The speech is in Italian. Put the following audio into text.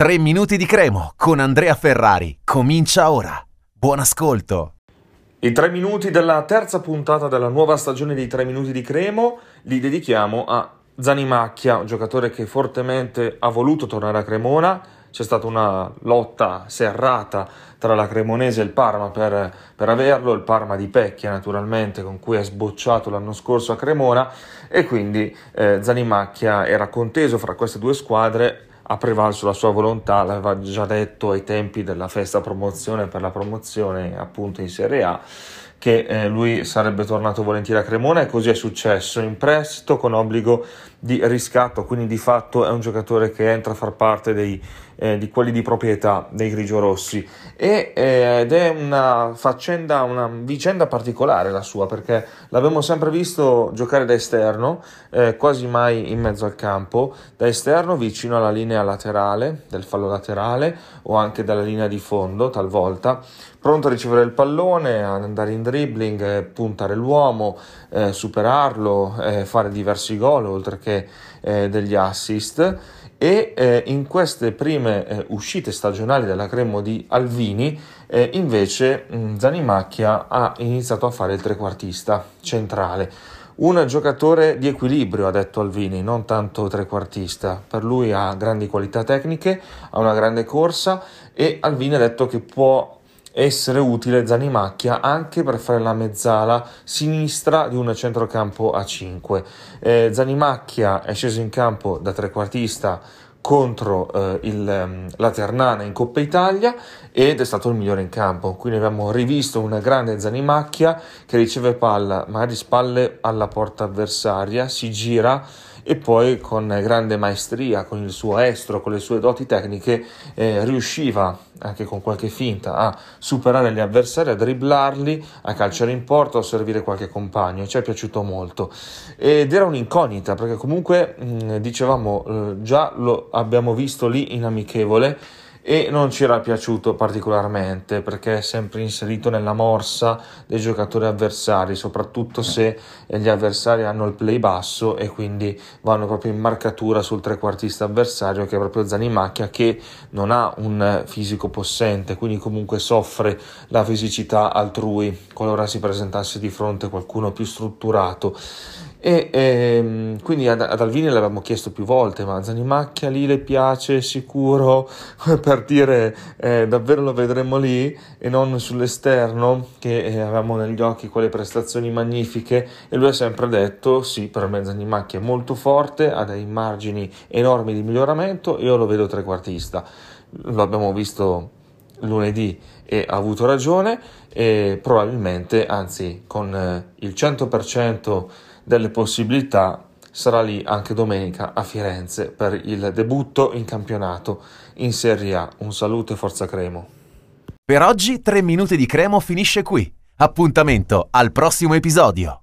3 minuti di cremo con Andrea Ferrari. Comincia ora. Buon ascolto. I tre minuti della terza puntata della nuova stagione di 3 minuti di cremo li dedichiamo a Zanimacchia, un giocatore che fortemente ha voluto tornare a Cremona. C'è stata una lotta serrata tra la Cremonese e il Parma per, per averlo, il Parma di Pecchia naturalmente con cui è sbocciato l'anno scorso a Cremona e quindi eh, Zanimacchia era conteso fra queste due squadre ha prevalso la sua volontà, l'aveva già detto ai tempi della festa promozione per la promozione appunto in Serie A che eh, lui sarebbe tornato volentieri a Cremona e così è successo. In prestito con obbligo di riscatto, quindi di fatto è un giocatore che entra a far parte dei, eh, di quelli di proprietà dei grigiorossi e, eh, ed è una faccenda, una vicenda particolare la sua perché l'abbiamo sempre visto giocare da esterno, eh, quasi mai in mezzo al campo, da esterno vicino alla linea laterale, del fallo laterale o anche dalla linea di fondo talvolta, pronto a ricevere il pallone, ad andare in dribbling, eh, puntare l'uomo, eh, superarlo, eh, fare diversi gol oltre che eh, degli assist e eh, in queste prime eh, uscite stagionali della Cremo di Alvini eh, invece mh, Zanimacchia ha iniziato a fare il trequartista centrale un giocatore di equilibrio, ha detto Alvini, non tanto trequartista. Per lui ha grandi qualità tecniche, ha una grande corsa e Alvini ha detto che può essere utile Zanimacchia anche per fare la mezzala sinistra di un centrocampo a 5. Eh, Zanimacchia è sceso in campo da trequartista contro eh, il, ehm, la Ternana in Coppa Italia ed è stato il migliore in campo. Quindi abbiamo rivisto una grande Zanimacchia che riceve palla magari spalle alla porta avversaria, si gira e poi con grande maestria, con il suo estro, con le sue doti tecniche, eh, riusciva anche con qualche finta a superare gli avversari, a dribblarli, a calciare in porta o a servire qualche compagno. Ci è piaciuto molto ed era un'incognita perché comunque mh, dicevamo eh, già lo abbiamo visto lì in amichevole e non ci era piaciuto particolarmente perché è sempre inserito nella morsa dei giocatori avversari, soprattutto se gli avversari hanno il play basso e quindi vanno proprio in marcatura sul trequartista avversario che è proprio Zanimacchia che non ha un fisico possente, quindi comunque soffre la fisicità altrui qualora si presentasse di fronte qualcuno più strutturato e ehm, quindi ad, ad, Alvini l'avevamo chiesto più volte, ma Zanimacchia lì le piace sicuro per dire eh, davvero lo vedremo lì e non sull'esterno che eh, avevamo negli occhi quelle prestazioni magnifiche e lui ha sempre detto sì, per me Zanimacchia è molto forte, ha dei margini enormi di miglioramento, io lo vedo trequartista. Lo abbiamo visto lunedì e ha avuto ragione e probabilmente, anzi con eh, il 100% delle possibilità sarà lì anche domenica a Firenze per il debutto in campionato in Serie A. Un saluto e forza Cremo. Per oggi 3 minuti di Cremo finisce qui. Appuntamento al prossimo episodio.